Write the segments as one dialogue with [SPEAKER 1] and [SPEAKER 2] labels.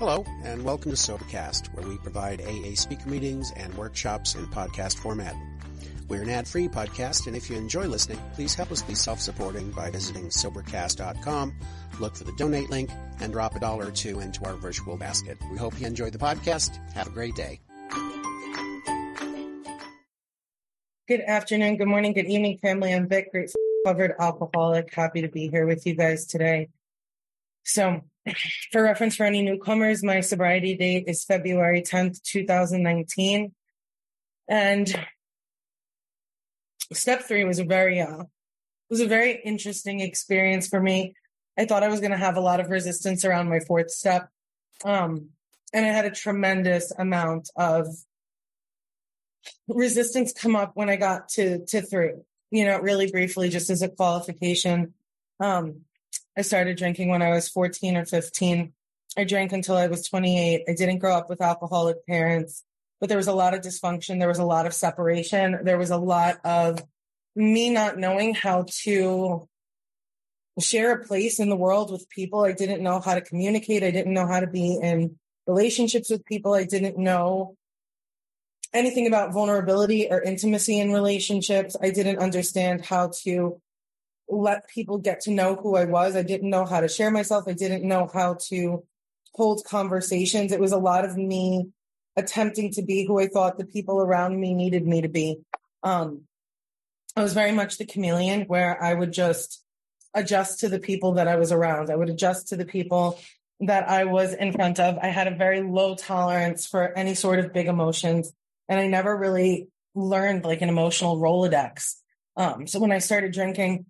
[SPEAKER 1] Hello, and welcome to Sobercast, where we provide AA speaker meetings and workshops in podcast format. We're an ad-free podcast, and if you enjoy listening, please help us be self-supporting by visiting Sobercast.com, look for the donate link, and drop a dollar or two into our virtual basket. We hope you enjoy the podcast. Have a great day.
[SPEAKER 2] Good afternoon, good morning, good evening, family. I'm Vic, great covered alcoholic. Happy to be here with you guys today. So, for reference for any newcomers, my sobriety date is February 10th, 2019. And step three was a very, uh, was a very interesting experience for me. I thought I was going to have a lot of resistance around my fourth step. Um, and I had a tremendous amount of resistance come up when I got to, to three, you know, really briefly, just as a qualification. Um, I started drinking when I was 14 or 15. I drank until I was 28. I didn't grow up with alcoholic parents, but there was a lot of dysfunction. There was a lot of separation. There was a lot of me not knowing how to share a place in the world with people. I didn't know how to communicate. I didn't know how to be in relationships with people. I didn't know anything about vulnerability or intimacy in relationships. I didn't understand how to let people get to know who I was. I didn't know how to share myself. I didn't know how to hold conversations. It was a lot of me attempting to be who I thought the people around me needed me to be. Um, I was very much the chameleon where I would just adjust to the people that I was around. I would adjust to the people that I was in front of. I had a very low tolerance for any sort of big emotions and I never really learned like an emotional Rolodex. Um, so when I started drinking,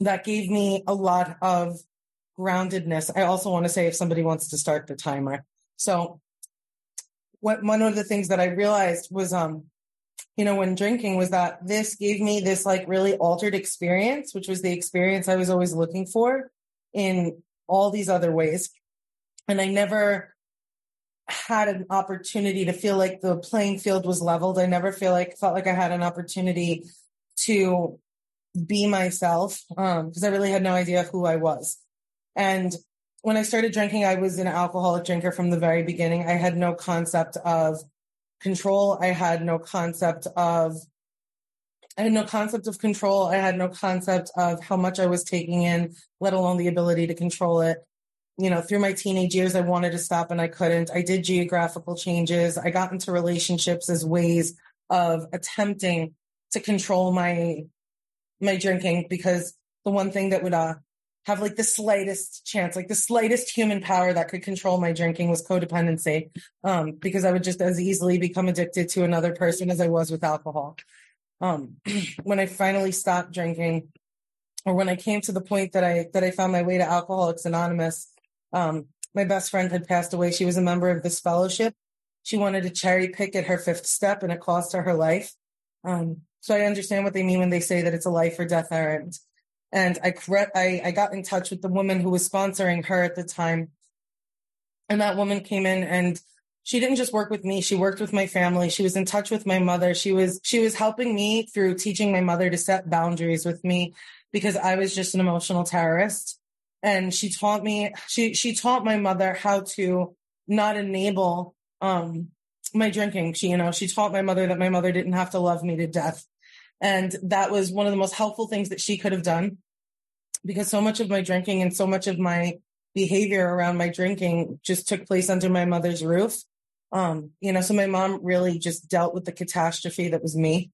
[SPEAKER 2] that gave me a lot of groundedness. I also want to say if somebody wants to start the timer. So what one of the things that I realized was um you know when drinking was that this gave me this like really altered experience, which was the experience I was always looking for in all these other ways. And I never had an opportunity to feel like the playing field was leveled. I never feel like felt like I had an opportunity to be myself um because I really had no idea who I was. And when I started drinking, I was an alcoholic drinker from the very beginning. I had no concept of control. I had no concept of I had no concept of control. I had no concept of how much I was taking in, let alone the ability to control it. You know, through my teenage years, I wanted to stop and I couldn't. I did geographical changes. I got into relationships as ways of attempting to control my my drinking because the one thing that would uh, have like the slightest chance, like the slightest human power that could control my drinking was codependency. Um, because I would just as easily become addicted to another person as I was with alcohol. Um, when I finally stopped drinking, or when I came to the point that I that I found my way to Alcoholics Anonymous, um, my best friend had passed away. She was a member of this fellowship. She wanted to cherry pick at her fifth step, and it cost her her life. Um, so I understand what they mean when they say that it's a life or death errand. And I, I, I got in touch with the woman who was sponsoring her at the time. And that woman came in and she didn't just work with me. She worked with my family. She was in touch with my mother. She was, she was helping me through teaching my mother to set boundaries with me because I was just an emotional terrorist. And she taught me, she, she taught my mother how to not enable, um, my drinking. She, you know, she taught my mother that my mother didn't have to love me to death. And that was one of the most helpful things that she could have done because so much of my drinking and so much of my behavior around my drinking just took place under my mother's roof. Um, you know, so my mom really just dealt with the catastrophe that was me.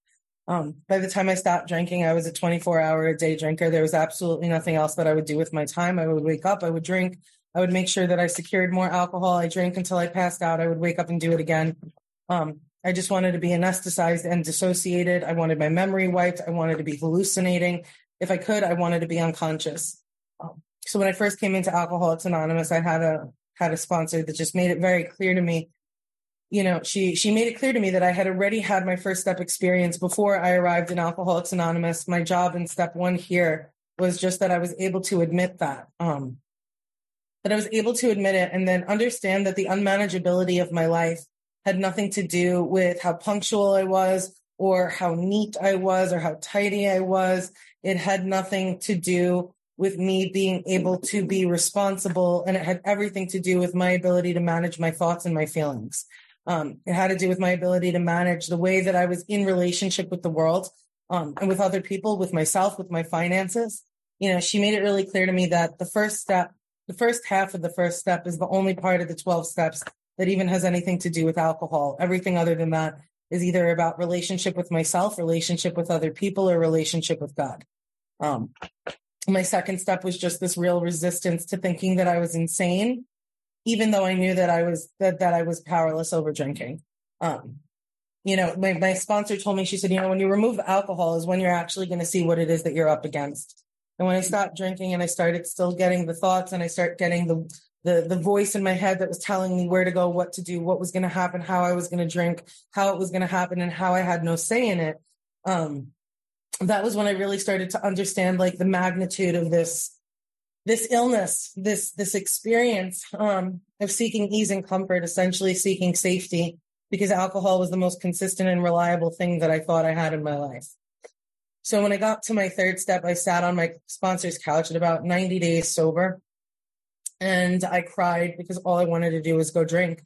[SPEAKER 2] Um, by the time I stopped drinking, I was a 24 hour a day drinker. There was absolutely nothing else that I would do with my time. I would wake up, I would drink, I would make sure that I secured more alcohol. I drank until I passed out. I would wake up and do it again. Um, I just wanted to be anesthetized and dissociated. I wanted my memory wiped. I wanted to be hallucinating. If I could, I wanted to be unconscious. Um, so when I first came into Alcoholics Anonymous, I had a had a sponsor that just made it very clear to me. You know, she she made it clear to me that I had already had my first step experience before I arrived in Alcoholics Anonymous. My job in step one here was just that I was able to admit that. Um, that I was able to admit it and then understand that the unmanageability of my life had nothing to do with how punctual I was or how neat I was or how tidy I was. It had nothing to do with me being able to be responsible. And it had everything to do with my ability to manage my thoughts and my feelings. Um, it had to do with my ability to manage the way that I was in relationship with the world, um, and with other people, with myself, with my finances. You know, she made it really clear to me that the first step, the first half of the first step is the only part of the 12 steps that even has anything to do with alcohol. Everything other than that is either about relationship with myself, relationship with other people, or relationship with God. Um, my second step was just this real resistance to thinking that I was insane, even though I knew that I was that that I was powerless over drinking. Um, you know, my, my sponsor told me, she said, you know, when you remove alcohol is when you're actually going to see what it is that you're up against. And when I stopped drinking and I started still getting the thoughts and I start getting the the the voice in my head that was telling me where to go, what to do, what was going to happen, how I was going to drink, how it was going to happen, and how I had no say in it. Um, that was when I really started to understand like the magnitude of this this illness, this this experience um, of seeking ease and comfort, essentially seeking safety, because alcohol was the most consistent and reliable thing that I thought I had in my life. So when I got to my third step, I sat on my sponsor's couch at about 90 days sober and I cried because all I wanted to do was go drink.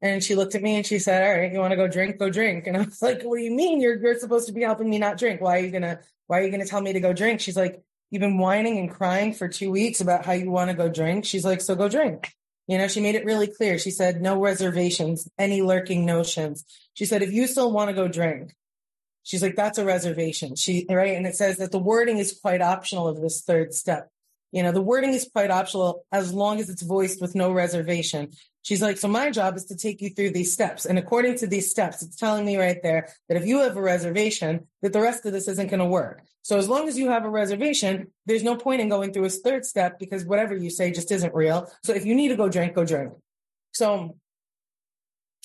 [SPEAKER 2] And she looked at me and she said, All right, you want to go drink? Go drink. And I was like, What do you mean? You're you're supposed to be helping me not drink. Why are you gonna why are you gonna tell me to go drink? She's like, You've been whining and crying for two weeks about how you want to go drink. She's like, So go drink. You know, she made it really clear. She said, No reservations, any lurking notions. She said, if you still want to go drink, she's like, that's a reservation. She right. And it says that the wording is quite optional of this third step. You know, the wording is quite optional as long as it's voiced with no reservation. She's like, so my job is to take you through these steps. And according to these steps, it's telling me right there that if you have a reservation, that the rest of this isn't going to work. So as long as you have a reservation, there's no point in going through a third step because whatever you say just isn't real. So if you need to go drink, go drink. So,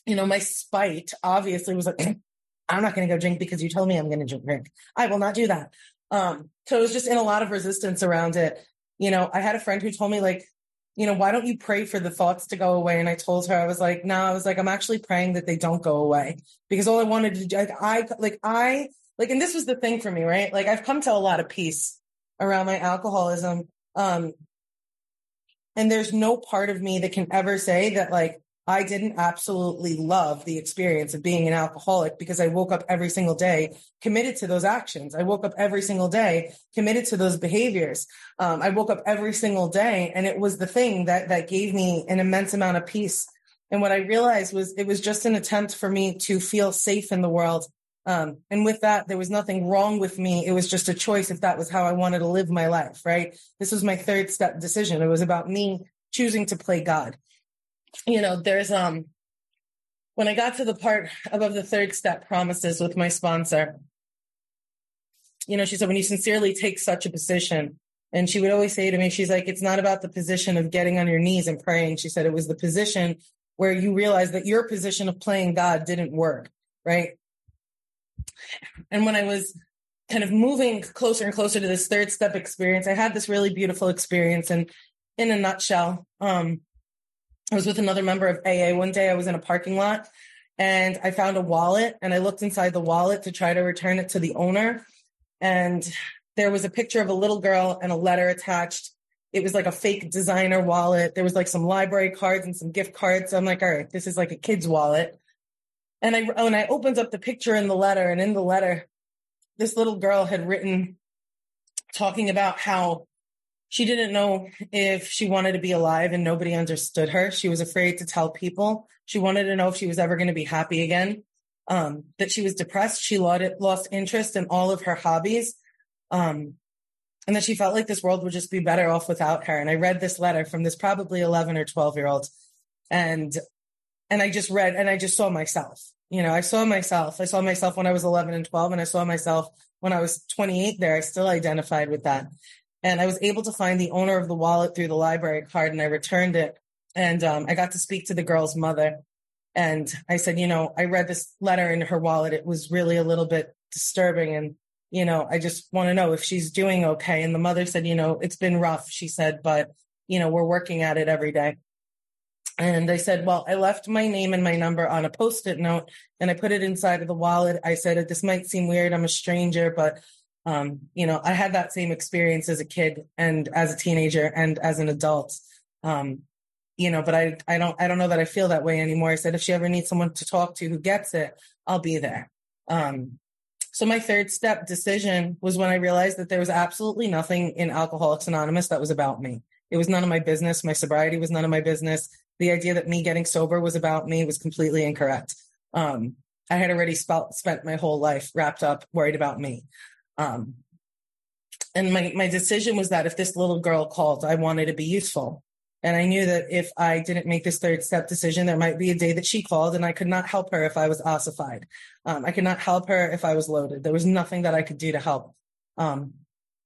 [SPEAKER 2] you know, my spite obviously was like, I'm not going to go drink because you told me I'm going to drink. I will not do that. Um, so it was just in a lot of resistance around it you know, I had a friend who told me like, you know, why don't you pray for the thoughts to go away? And I told her, I was like, no, I was like, I'm actually praying that they don't go away because all I wanted to do, like, I, like, I, like, and this was the thing for me, right? Like, I've come to a lot of peace around my alcoholism. Um, and there's no part of me that can ever say that, like, I didn't absolutely love the experience of being an alcoholic because I woke up every single day committed to those actions. I woke up every single day committed to those behaviors. Um, I woke up every single day and it was the thing that, that gave me an immense amount of peace. And what I realized was it was just an attempt for me to feel safe in the world. Um, and with that, there was nothing wrong with me. It was just a choice if that was how I wanted to live my life, right? This was my third step decision. It was about me choosing to play God you know, there's um when I got to the part above the third step promises with my sponsor, you know, she said, when you sincerely take such a position, and she would always say to me, she's like, it's not about the position of getting on your knees and praying. She said it was the position where you realize that your position of playing God didn't work, right? And when I was kind of moving closer and closer to this third step experience, I had this really beautiful experience. And in a nutshell, um, I was with another member of AA one day. I was in a parking lot and I found a wallet and I looked inside the wallet to try to return it to the owner. And there was a picture of a little girl and a letter attached. It was like a fake designer wallet. There was like some library cards and some gift cards. So I'm like, all right, this is like a kid's wallet. And I, oh, when I opened up the picture in the letter and in the letter, this little girl had written talking about how she didn't know if she wanted to be alive and nobody understood her. She was afraid to tell people. She wanted to know if she was ever going to be happy again. Um, that she was depressed. She lost interest in all of her hobbies. Um, and that she felt like this world would just be better off without her. And I read this letter from this probably 11 or 12 year old. And, and I just read and I just saw myself. You know, I saw myself. I saw myself when I was 11 and 12 and I saw myself when I was 28 there. I still identified with that. And I was able to find the owner of the wallet through the library card and I returned it. And um, I got to speak to the girl's mother. And I said, you know, I read this letter in her wallet. It was really a little bit disturbing. And, you know, I just want to know if she's doing okay. And the mother said, you know, it's been rough, she said, but, you know, we're working at it every day. And I said, well, I left my name and my number on a post it note and I put it inside of the wallet. I said, this might seem weird. I'm a stranger, but Um, you know, I had that same experience as a kid and as a teenager and as an adult. Um, you know, but I, I don't, I don't know that I feel that way anymore. I said, if she ever needs someone to talk to who gets it, I'll be there. Um, so my third step decision was when I realized that there was absolutely nothing in Alcoholics Anonymous that was about me. It was none of my business. My sobriety was none of my business. The idea that me getting sober was about me was completely incorrect. Um, I had already sp- spent my whole life wrapped up, worried about me. Um, and my, my decision was that if this little girl called, I wanted to be useful. And I knew that if I didn't make this third step decision, there might be a day that she called and I could not help her if I was ossified. Um, I could not help her if I was loaded. There was nothing that I could do to help. Um,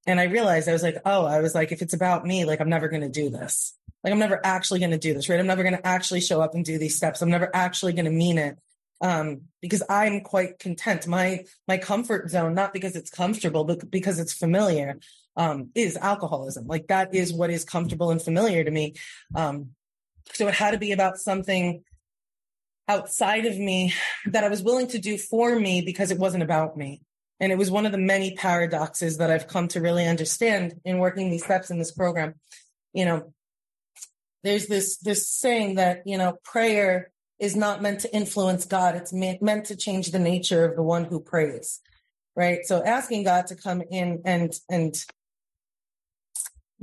[SPEAKER 2] and I realized I was like, oh, I was like, if it's about me, like I'm never going to do this. Like I'm never actually going to do this, right? I'm never going to actually show up and do these steps. I'm never actually going to mean it. Um, because I'm quite content. My, my comfort zone, not because it's comfortable, but because it's familiar um, is alcoholism. Like that is what is comfortable and familiar to me. Um, so it had to be about something outside of me that I was willing to do for me because it wasn't about me. And it was one of the many paradoxes that I've come to really understand in working these steps in this program. You know, there's this this saying that you know prayer is not meant to influence God; it's meant to change the nature of the one who prays. Right. So asking God to come in and and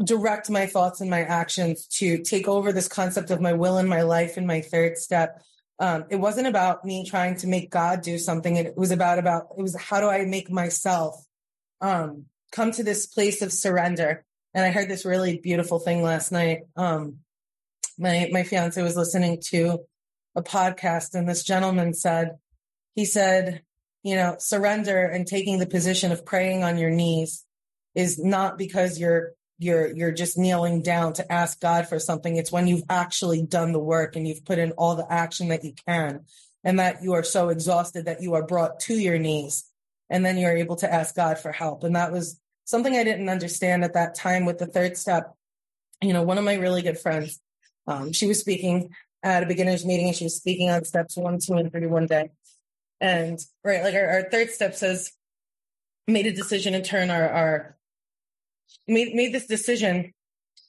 [SPEAKER 2] direct my thoughts and my actions to take over this concept of my will in my life in my third step um, it wasn't about me trying to make god do something it was about about it was how do i make myself um, come to this place of surrender and i heard this really beautiful thing last night um, my my fiance was listening to a podcast and this gentleman said he said you know surrender and taking the position of praying on your knees is not because you're you're you're just kneeling down to ask God for something. It's when you've actually done the work and you've put in all the action that you can and that you are so exhausted that you are brought to your knees and then you're able to ask God for help. And that was something I didn't understand at that time with the third step. You know, one of my really good friends, um, she was speaking at a beginner's meeting and she was speaking on steps one, two, and three one day. And right, like our, our third step says, made a decision to turn our, our made made this decision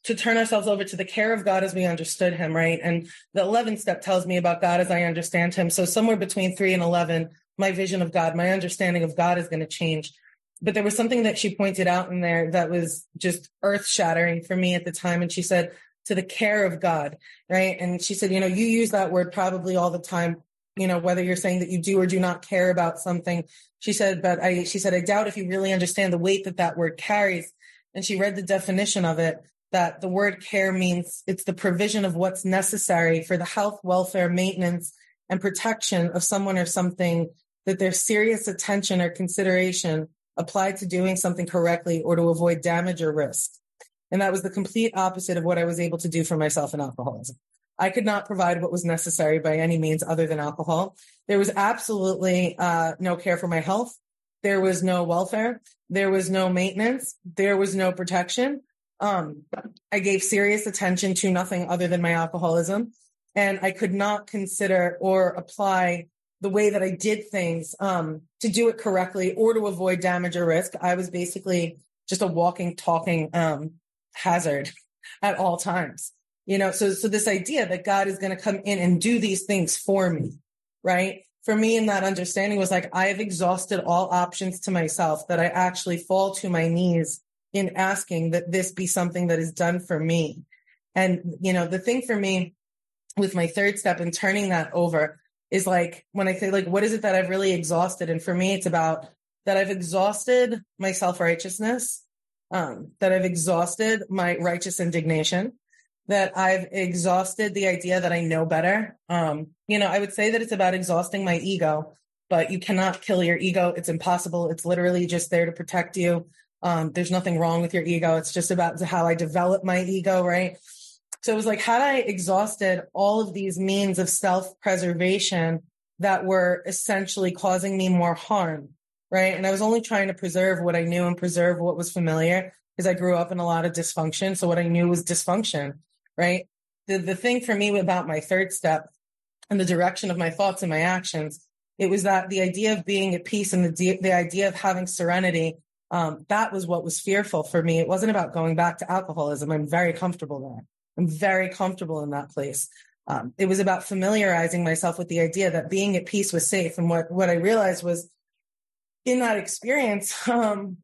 [SPEAKER 2] to turn ourselves over to the care of God as we understood him, right? And the 11th step tells me about God as I understand him. So somewhere between 3 and 11, my vision of God, my understanding of God is going to change. But there was something that she pointed out in there that was just earth shattering for me at the time. And she said, to the care of God, right? And she said, you know, you use that word probably all the time, you know, whether you're saying that you do or do not care about something. She said, but I, she said, I doubt if you really understand the weight that that word carries and she read the definition of it that the word care means it's the provision of what's necessary for the health, welfare, maintenance, and protection of someone or something that there's serious attention or consideration applied to doing something correctly or to avoid damage or risk. And that was the complete opposite of what I was able to do for myself in alcoholism. I could not provide what was necessary by any means other than alcohol. There was absolutely uh, no care for my health. There was no welfare. There was no maintenance. There was no protection. Um, I gave serious attention to nothing other than my alcoholism. And I could not consider or apply the way that I did things um, to do it correctly or to avoid damage or risk. I was basically just a walking, talking um, hazard at all times. You know, so so this idea that God is going to come in and do these things for me, right? for me in that understanding was like, I have exhausted all options to myself that I actually fall to my knees in asking that this be something that is done for me. And, you know, the thing for me with my third step and turning that over is like, when I say like, what is it that I've really exhausted? And for me, it's about that I've exhausted my self righteousness, um, that I've exhausted my righteous indignation, that I've exhausted the idea that I know better. Um, you know, I would say that it's about exhausting my ego, but you cannot kill your ego. It's impossible. It's literally just there to protect you. Um, there's nothing wrong with your ego. It's just about how I develop my ego, right? So it was like, had I exhausted all of these means of self preservation that were essentially causing me more harm, right? And I was only trying to preserve what I knew and preserve what was familiar because I grew up in a lot of dysfunction. So what I knew was dysfunction right? The, the thing for me about my third step and the direction of my thoughts and my actions, it was that the idea of being at peace and the, the idea of having serenity Um, that was what was fearful for me. It wasn't about going back to alcoholism. I'm very comfortable there. I'm very comfortable in that place. Um, it was about familiarizing myself with the idea that being at peace was safe. And what, what I realized was in that experience, um,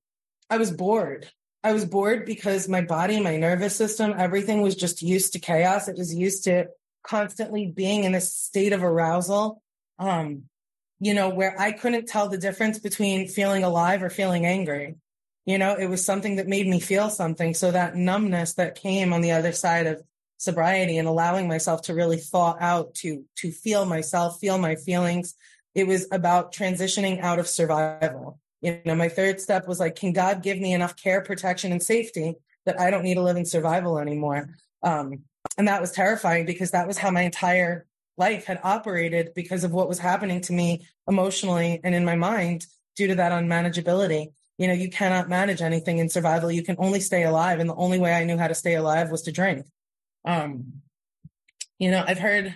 [SPEAKER 2] I was bored. I was bored because my body, my nervous system, everything was just used to chaos. It was used to constantly being in a state of arousal. Um, you know, where I couldn't tell the difference between feeling alive or feeling angry. You know, it was something that made me feel something. So that numbness that came on the other side of sobriety and allowing myself to really thaw out to to feel myself, feel my feelings. It was about transitioning out of survival. You know, my third step was like, can God give me enough care, protection, and safety that I don't need to live in survival anymore? Um, and that was terrifying because that was how my entire life had operated because of what was happening to me emotionally and in my mind due to that unmanageability. You know, you cannot manage anything in survival. You can only stay alive. And the only way I knew how to stay alive was to drink. Um, you know, I've heard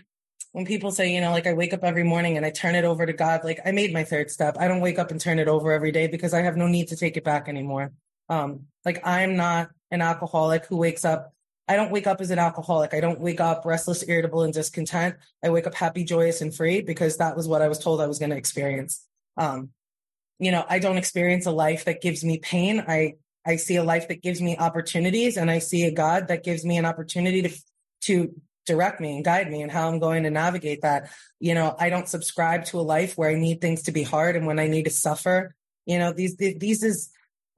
[SPEAKER 2] when people say, you know, like I wake up every morning and I turn it over to God, like I made my third step. I don't wake up and turn it over every day because I have no need to take it back anymore. Um, like I'm not an alcoholic who wakes up I don't wake up as an alcoholic. I don't wake up restless, irritable, and discontent. I wake up happy, joyous, and free because that was what I was told I was going to experience. Um, you know, I don't experience a life that gives me pain. I I see a life that gives me opportunities, and I see a God that gives me an opportunity to to direct me and guide me and how I'm going to navigate that. You know, I don't subscribe to a life where I need things to be hard and when I need to suffer. You know, these these is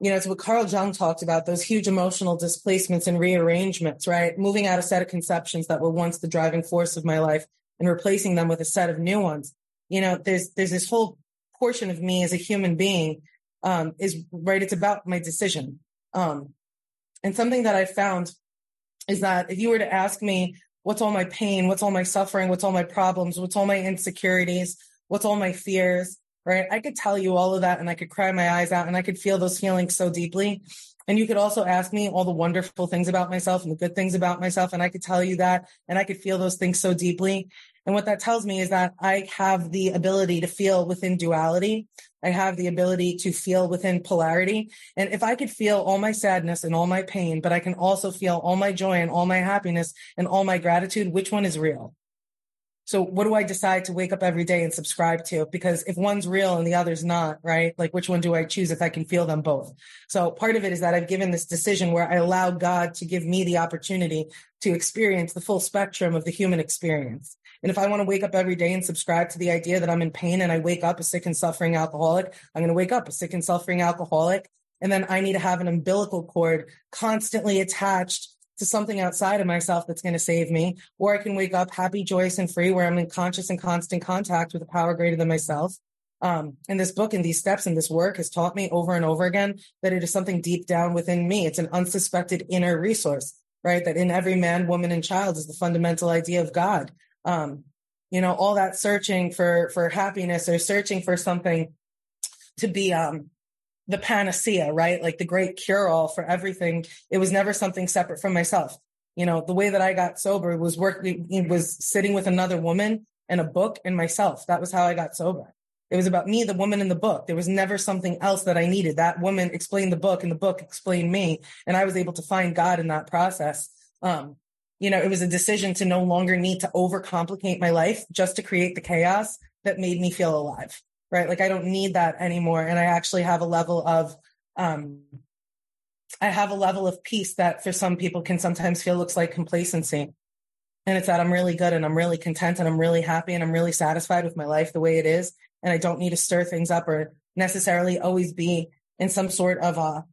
[SPEAKER 2] you know, it's what Carl Jung talked about, those huge emotional displacements and rearrangements, right? Moving out a set of conceptions that were once the driving force of my life and replacing them with a set of new ones. You know, there's, there's this whole portion of me as a human being, um, is right. It's about my decision. Um, and something that I found is that if you were to ask me, what's all my pain? What's all my suffering? What's all my problems? What's all my insecurities? What's all my fears? right? I could tell you all of that and I could cry my eyes out and I could feel those feelings so deeply. And you could also ask me all the wonderful things about myself and the good things about myself. And I could tell you that and I could feel those things so deeply. And what that tells me is that I have the ability to feel within duality. I have the ability to feel within polarity. And if I could feel all my sadness and all my pain, but I can also feel all my joy and all my happiness and all my gratitude, which one is real? So what do I decide to wake up every day and subscribe to? Because if one's real and the other's not, right? Like which one do I choose if I can feel them both? So part of it is that I've given this decision where I allow God to give me the opportunity to experience the full spectrum of the human experience. And if I want to wake up every day and subscribe to the idea that I'm in pain and I wake up a sick and suffering alcoholic, I'm going to wake up a sick and suffering alcoholic. And then I need to have an umbilical cord constantly attached to something outside of myself that's going to save me, or I can wake up happy, joyous, and free, where I'm in conscious and constant contact with a power greater than myself. Um, and this book and these steps and this work has taught me over and over again that it is something deep down within me. It's an unsuspected inner resource, right? That in every man, woman, and child is the fundamental idea of God. Um, you know, all that searching for for happiness or searching for something to be um the panacea, right? Like the great cure all for everything. It was never something separate from myself. You know, the way that I got sober was working, was sitting with another woman and a book and myself. That was how I got sober. It was about me, the woman in the book. There was never something else that I needed. That woman explained the book and the book explained me. And I was able to find God in that process. Um, you know, it was a decision to no longer need to overcomplicate my life just to create the chaos that made me feel alive right? Like I don't need that anymore. And I actually have a level of, um, I have a level of peace that for some people can sometimes feel looks like complacency. And it's that I'm really good and I'm really content and I'm really happy and I'm really satisfied with my life the way it is. And I don't need to stir things up or necessarily always be in some sort of a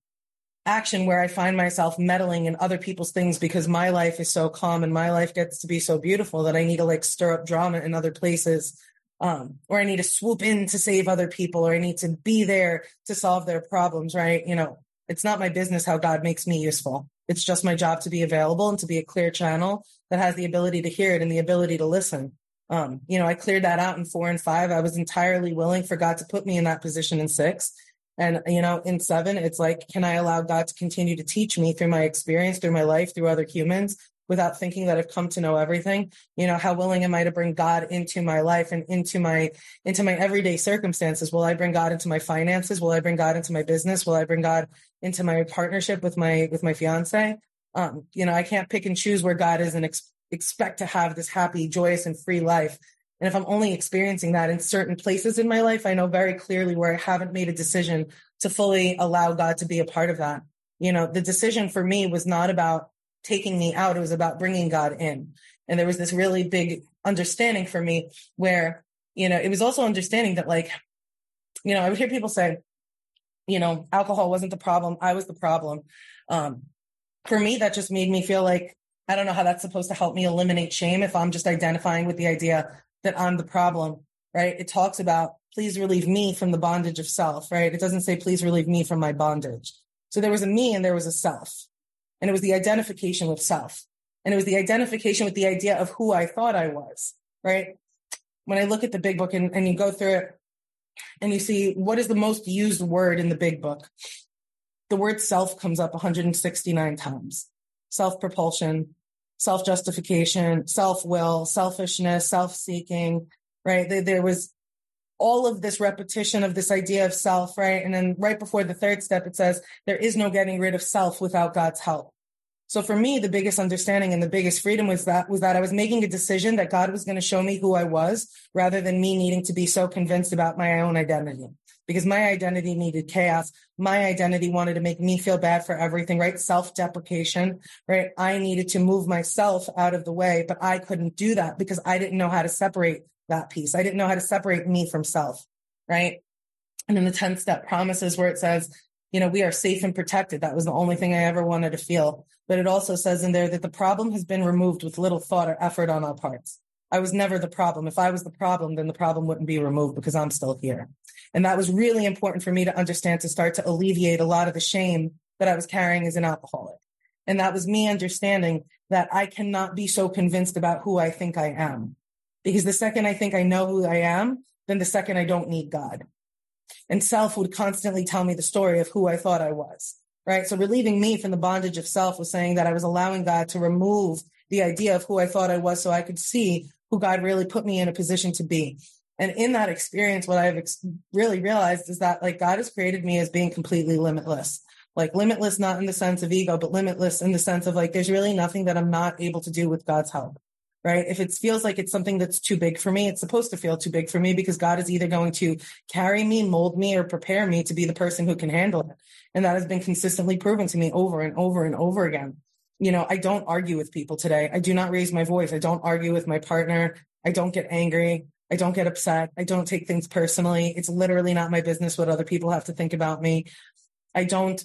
[SPEAKER 2] action where I find myself meddling in other people's things because my life is so calm and my life gets to be so beautiful that I need to like stir up drama in other places um, or I need to swoop in to save other people, or I need to be there to solve their problems, right? You know, it's not my business how God makes me useful. It's just my job to be available and to be a clear channel that has the ability to hear it and the ability to listen. Um, you know, I cleared that out in four and five. I was entirely willing for God to put me in that position in six. And, you know, in seven, it's like, can I allow God to continue to teach me through my experience, through my life, through other humans, without thinking that I've come to know everything. You know, how willing am I to bring God into my life and into my into my everyday circumstances? Will I bring God into my finances? Will I bring God into my business? Will I bring God into my partnership with my with my fiance? Um, you know, I can't pick and choose where God is and ex- expect to have this happy, joyous, and free life. And if I'm only experiencing that in certain places in my life, I know very clearly where I haven't made a decision to fully allow God to be a part of that. You know, the decision for me was not about taking me out. It was about bringing God in. And there was this really big understanding for me where, you know, it was also understanding that like, you know, I would hear people say, you know, alcohol wasn't the problem. I was the problem. Um, for me, that just made me feel like, I don't know how that's supposed to help me eliminate shame if I'm just identifying with the idea that I'm the problem, right? It talks about, please relieve me from the bondage of self, right? It doesn't say, please relieve me from my bondage. So there was a me and there was a self. And it was the identification with self. And it was the identification with the idea of who I thought I was, right? When I look at the big book and, and you go through it and you see what is the most used word in the big book, the word self comes up 169 times. Self propulsion, self justification, self will, selfishness, self seeking, right? There was all of this repetition of this idea of self, right? And then right before the third step, it says, there is no getting rid of self without God's help. So for me, the biggest understanding and the biggest freedom was that was that I was making a decision that God was going to show me who I was rather than me needing to be so convinced about my own identity. Because my identity needed chaos. My identity wanted to make me feel bad for everything, right? Self-deprecation, right? I needed to move myself out of the way, but I couldn't do that because I didn't know how to separate that piece. I didn't know how to separate me from self, right? And in the 10 step promises where it says, you know, we are safe and protected. That was the only thing I ever wanted to feel. But it also says in there that the problem has been removed with little thought or effort on our parts. I was never the problem. If I was the problem, then the problem wouldn't be removed because I'm still here. And that was really important for me to understand to start to alleviate a lot of the shame that I was carrying as an alcoholic. And that was me understanding that I cannot be so convinced about who I think I am. Because the second I think I know who I am, then the second I don't need God. And self would constantly tell me the story of who I thought I was. Right. So relieving me from the bondage of self was saying that I was allowing God to remove the idea of who I thought I was so I could see who God really put me in a position to be. And in that experience, what I've ex- really realized is that like God has created me as being completely limitless. Like limitless, not in the sense of ego, but limitless in the sense of like, there's really nothing that I'm not able to do with God's help right? If it feels like it's something that's too big for me, it's supposed to feel too big for me because God is either going to carry me, mold me, or prepare me to be the person who can handle it. And that has been consistently proven to me over and over and over again. You know, I don't argue with people today. I do not raise my voice. I don't argue with my partner. I don't get angry. I don't get upset. I don't take things personally. It's literally not my business what other people have to think about me. I don't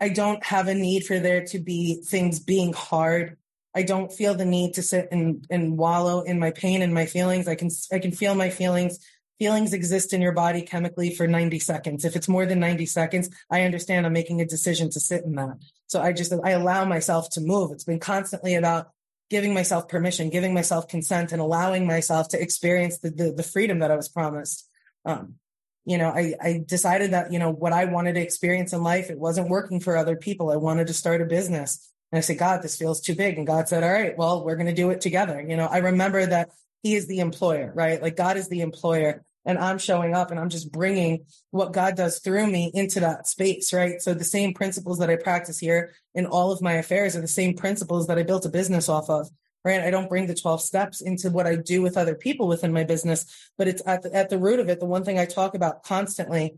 [SPEAKER 2] I don't have a need for there to be things being hard I don't feel the need to sit and, and wallow in my pain and my feelings. I can, I can feel my feelings. Feelings exist in your body chemically for 90 seconds. If it's more than 90 seconds, I understand I'm making a decision to sit in that. So I just, I allow myself to move. It's been constantly about giving myself permission, giving myself consent and allowing myself to experience the, the, the freedom that I was promised. Um, you know, I, I decided that, you know, what I wanted to experience in life, it wasn't working for other people. I wanted to start a business. And I said, God, this feels too big. And God said, all right, well, we're going to do it together. You know, I remember that he is the employer, right? Like God is the employer and I'm showing up and I'm just bringing what God does through me into that space, right? So the same principles that I practice here in all of my affairs are the same principles that I built a business off of, right? I don't bring the 12 steps into what I do with other people within my business, but it's at the, at the root of it. The one thing I talk about constantly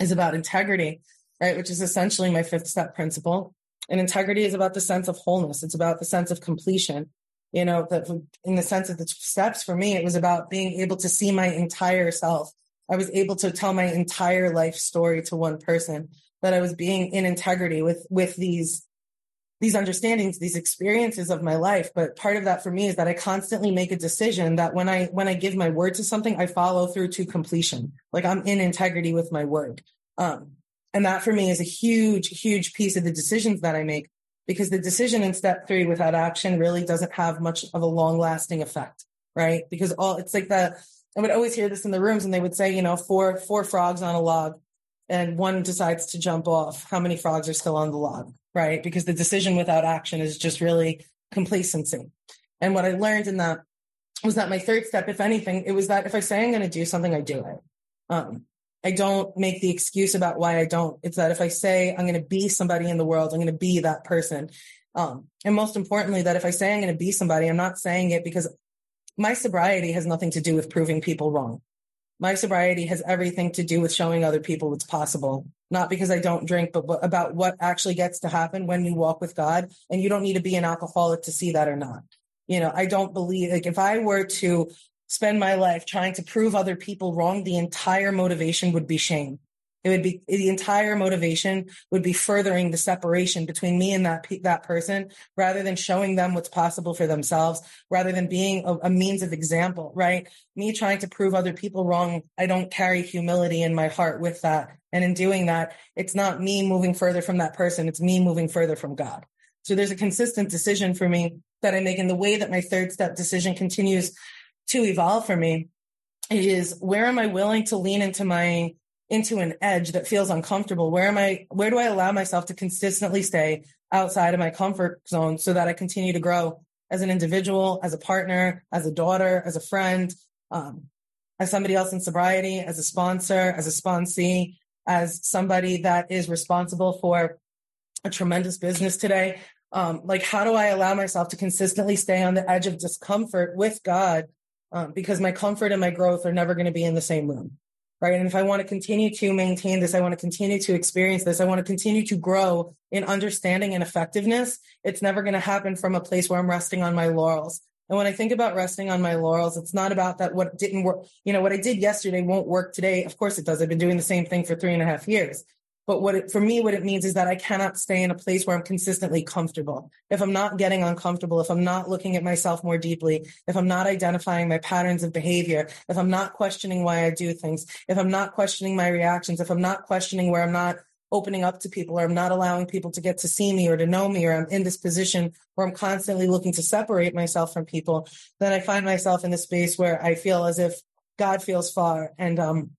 [SPEAKER 2] is about integrity, right? Which is essentially my fifth step principle. And integrity is about the sense of wholeness. It's about the sense of completion. You know, that in the sense of the steps for me, it was about being able to see my entire self. I was able to tell my entire life story to one person that I was being in integrity with, with these, these understandings, these experiences of my life. But part of that for me is that I constantly make a decision that when I, when I give my word to something, I follow through to completion. Like I'm in integrity with my word. Um, and that for me is a huge, huge piece of the decisions that I make because the decision in step three without action really doesn't have much of a long lasting effect, right? Because all it's like that. I would always hear this in the rooms and they would say, you know, four, four frogs on a log. and one decides to jump off, how many frogs are still on the log, right? Because the decision without action is just really complacency. And what I learned in that was that my third step, if anything, it was that if I say I'm going to do something, I do it. Um, I don't make the excuse about why I don't. It's that if I say I'm going to be somebody in the world, I'm going to be that person. Um, and most importantly, that if I say I'm going to be somebody, I'm not saying it because my sobriety has nothing to do with proving people wrong. My sobriety has everything to do with showing other people what's possible, not because I don't drink, but about what actually gets to happen when you walk with God. And you don't need to be an alcoholic to see that or not. You know, I don't believe, like, if I were to spend my life trying to prove other people wrong, the entire motivation would be shame. It would be the entire motivation would be furthering the separation between me and that that person, rather than showing them what's possible for themselves, rather than being a, a means of example. Right? Me trying to prove other people wrong, I don't carry humility in my heart with that, and in doing that, it's not me moving further from that person; it's me moving further from God. So there's a consistent decision for me that I make, in the way that my third step decision continues to evolve for me is where am I willing to lean into my into an edge that feels uncomfortable? Where am I, where do I allow myself to consistently stay outside of my comfort zone so that I continue to grow as an individual, as a partner, as a daughter, as a friend, um, as somebody else in sobriety, as a sponsor, as a sponsee, as somebody that is responsible for a tremendous business today. Um, like, how do I allow myself to consistently stay on the edge of discomfort with God? Um, because my comfort and my growth are never going to be in the same room right? And if I want to continue to maintain this, I want to continue to experience this, I want to continue to grow in understanding and effectiveness, it's never going to happen from a place where I'm resting on my laurels. And when I think about resting on my laurels, it's not about that what didn't work, you know, what I did yesterday won't work today. Of course it does. I've been doing the same thing for three and a half years. But what it, for me, what it means is that I cannot stay in a place where I'm consistently comfortable. If I'm not getting uncomfortable, if I'm not looking at myself more deeply, if I'm not identifying my patterns of behavior, if I'm not questioning why I do things, if I'm not questioning my reactions, if I'm not questioning where I'm not opening up to people or I'm not allowing people to get to see me or to know me or I'm in this position where I'm constantly looking to separate myself from people, then I find myself in this space where I feel as if God feels far. And um,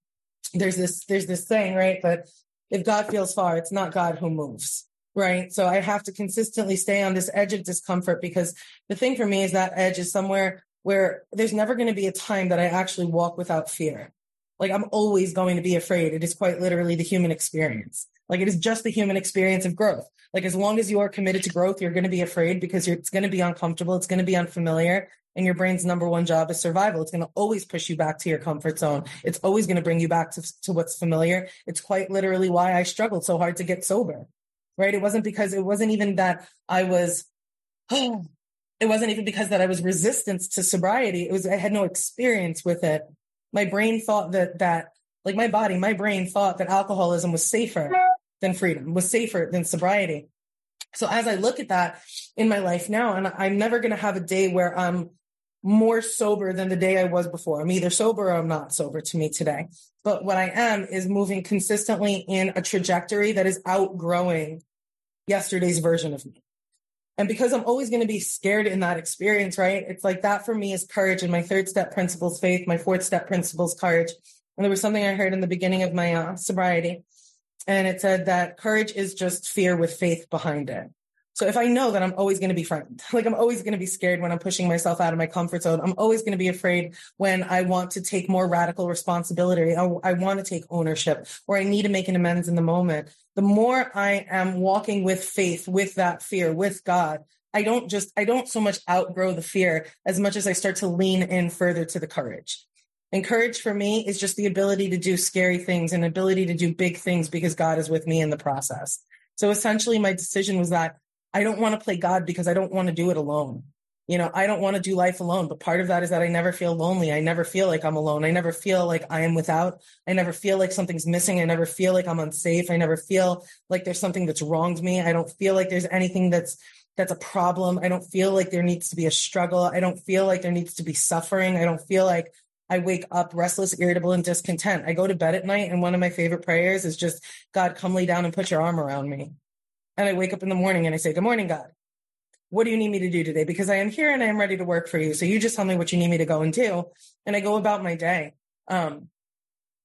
[SPEAKER 2] there's this there's this saying, right, that if God feels far, it's not God who moves. Right. So I have to consistently stay on this edge of discomfort because the thing for me is that edge is somewhere where there's never going to be a time that I actually walk without fear. Like I'm always going to be afraid. It is quite literally the human experience. Like it is just the human experience of growth. Like as long as you are committed to growth, you're going to be afraid because it's going to be uncomfortable. It's going to be unfamiliar and your brain's number one job is survival. It's going to always push you back to your comfort zone. It's always going to bring you back to, to what's familiar. It's quite literally why I struggled so hard to get sober, right? It wasn't because it wasn't even that I was, it wasn't even because that I was resistant to sobriety. It was, I had no experience with it. My brain thought that, that like my body, my brain thought that alcoholism was safer than freedom, was safer than sobriety. So as I look at that in my life now, and I'm never going to have a day where I'm more sober than the day I was before. I'm either sober or I'm not sober to me today. But what I am is moving consistently in a trajectory that is outgrowing yesterday's version of me. And because I'm always going to be scared in that experience, right? It's like that for me is courage. And my third step principles, faith. My fourth step principles, courage. And there was something I heard in the beginning of my uh, sobriety. And it said that courage is just fear with faith behind it. So if I know that I'm always going to be frightened, like I'm always going to be scared when I'm pushing myself out of my comfort zone, I'm always going to be afraid when I want to take more radical responsibility. I, I want to take ownership or I need to make an amends in the moment. The more I am walking with faith, with that fear, with God, I don't just, I don't so much outgrow the fear as much as I start to lean in further to the courage. And courage for me is just the ability to do scary things and ability to do big things because God is with me in the process. So essentially my decision was that I don't want to play God because I don't want to do it alone. You know, I don't want to do life alone, but part of that is that I never feel lonely. I never feel like I'm alone. I never feel like I am without. I never feel like something's missing. I never feel like I'm unsafe. I never feel like there's something that's wronged me. I don't feel like there's anything that's that's a problem. I don't feel like there needs to be a struggle. I don't feel like there needs to be suffering. I don't feel like I wake up restless, irritable, and discontent. I go to bed at night, and one of my favorite prayers is just, God, come lay down and put your arm around me. And I wake up in the morning and I say, Good morning, God. What do you need me to do today? Because I am here and I am ready to work for you. So you just tell me what you need me to go and do. And I go about my day. Um,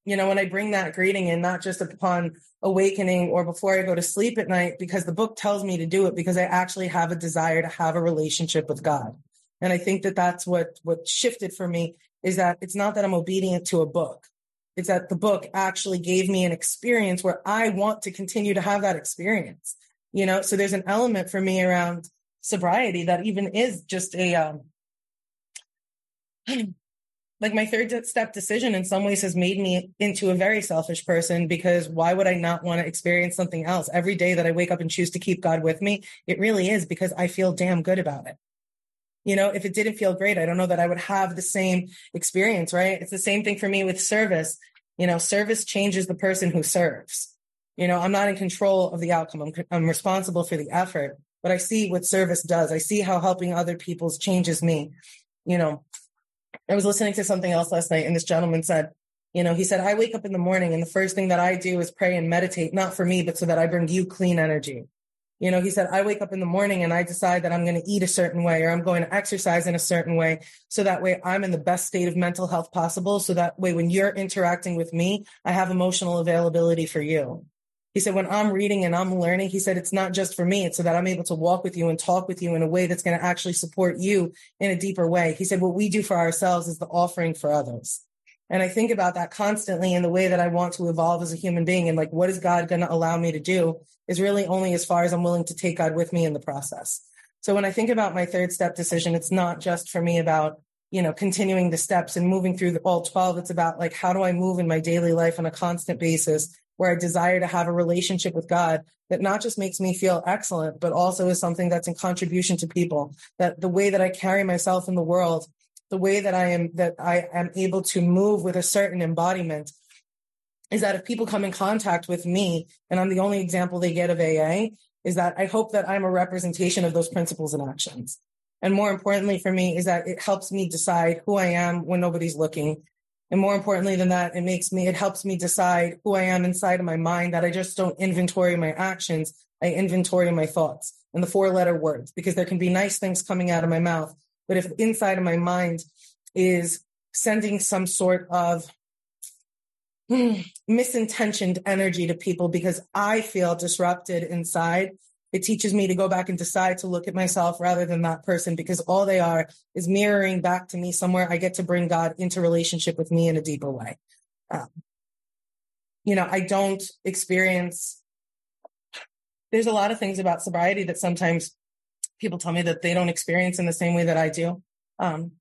[SPEAKER 2] you know, when I bring that greeting in, not just upon awakening or before I go to sleep at night, because the book tells me to do it because I actually have a desire to have a relationship with God. And I think that that's what, what shifted for me is that it's not that I'm obedient to a book. It's that the book actually gave me an experience where I want to continue to have that experience. You know, so there's an element for me around sobriety that even is just a, um, like my third step decision in some ways has made me into a very selfish person because why would I not want to experience something else every day that I wake up and choose to keep God with me? It really is because I feel damn good about it. You know, if it didn't feel great, I don't know that I would have the same experience, right? It's the same thing for me with service. You know, service changes the person who serves. You know, I'm not in control of the outcome. I'm, I'm responsible for the effort, but I see what service does. I see how helping other people's changes me. You know, I was listening to something else last night and this gentleman said, you know, he said, I wake up in the morning and the first thing that I do is pray and meditate, not for me, but so that I bring you clean energy. You know, he said, I wake up in the morning and I decide that I'm going to eat a certain way or I'm going to exercise in a certain way. So that way I'm in the best state of mental health possible. So that way when you're interacting with me, I have emotional availability for you. He said, when I'm reading and I'm learning, he said, it's not just for me. It's so that I'm able to walk with you and talk with you in a way that's going to actually support you in a deeper way. He said, what we do for ourselves is the offering for others. And I think about that constantly in the way that I want to evolve as a human being. And like, what is God going to allow me to do is really only as far as I'm willing to take God with me in the process. So when I think about my third step decision, it's not just for me about, you know, continuing the steps and moving through all 12. It's about like, how do I move in my daily life on a constant basis where I desire to have a relationship with God that not just makes me feel excellent, but also is something that's in contribution to people. That the way that I carry myself in the world the way that I am that I am able to move with a certain embodiment is that if people come in contact with me and I'm the only example they get of AA, is that I hope that I'm a representation of those principles and actions. And more importantly for me is that it helps me decide who I am when nobody's looking. And more importantly than that, it makes me, it helps me decide who I am inside of my mind that I just don't inventory my actions. I inventory my thoughts and the four letter words because there can be nice things coming out of my mouth, but if inside of my mind is sending some sort of misintentioned energy to people because I feel disrupted inside, it teaches me to go back and decide to look at myself rather than that person because all they are is mirroring back to me somewhere I get to bring God into relationship with me in a deeper way. Um, you know, I don't experience, there's a lot of things about sobriety that sometimes people tell me that they don't experience in the same way that I do. Um,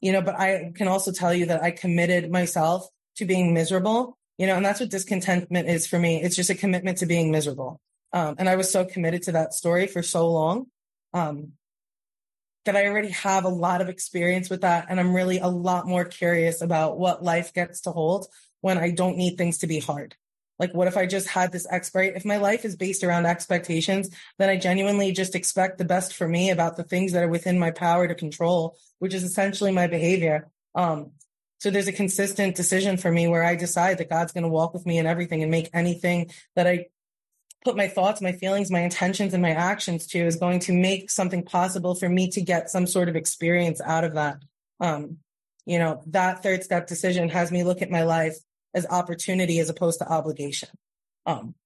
[SPEAKER 2] you know, but I can also tell you that I committed myself to being miserable, you know, and that's what discontentment is for me. It's just a commitment to being miserable. Um, and I was so committed to that story for so long, um, that I already have a lot of experience with that. And I'm really a lot more curious about what life gets to hold when I don't need things to be hard. Like, what if I just had this expert? If my life is based around expectations, then I genuinely just expect the best for me about the things that are within my power to control, which is essentially my behavior. Um, so there's a consistent decision for me where I decide that God's going to walk with me in everything and make anything that I put my thoughts, my feelings, my intentions, and my actions to is going to make something possible for me to get some sort of experience out of that. Um, you know, that third step decision has me look at my life as opportunity as opposed to obligation. Um,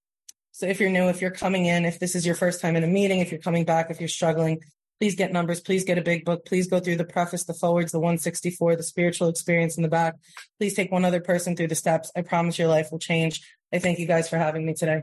[SPEAKER 2] so if you're new, if you're coming in, if this is your first time in a meeting, if you're coming back, if you're struggling, please get numbers. Please get a big book. Please go through the preface, the forwards, the 164, the spiritual experience in the back. Please take one other person through the steps. I promise your life will change. I thank you guys for having me today.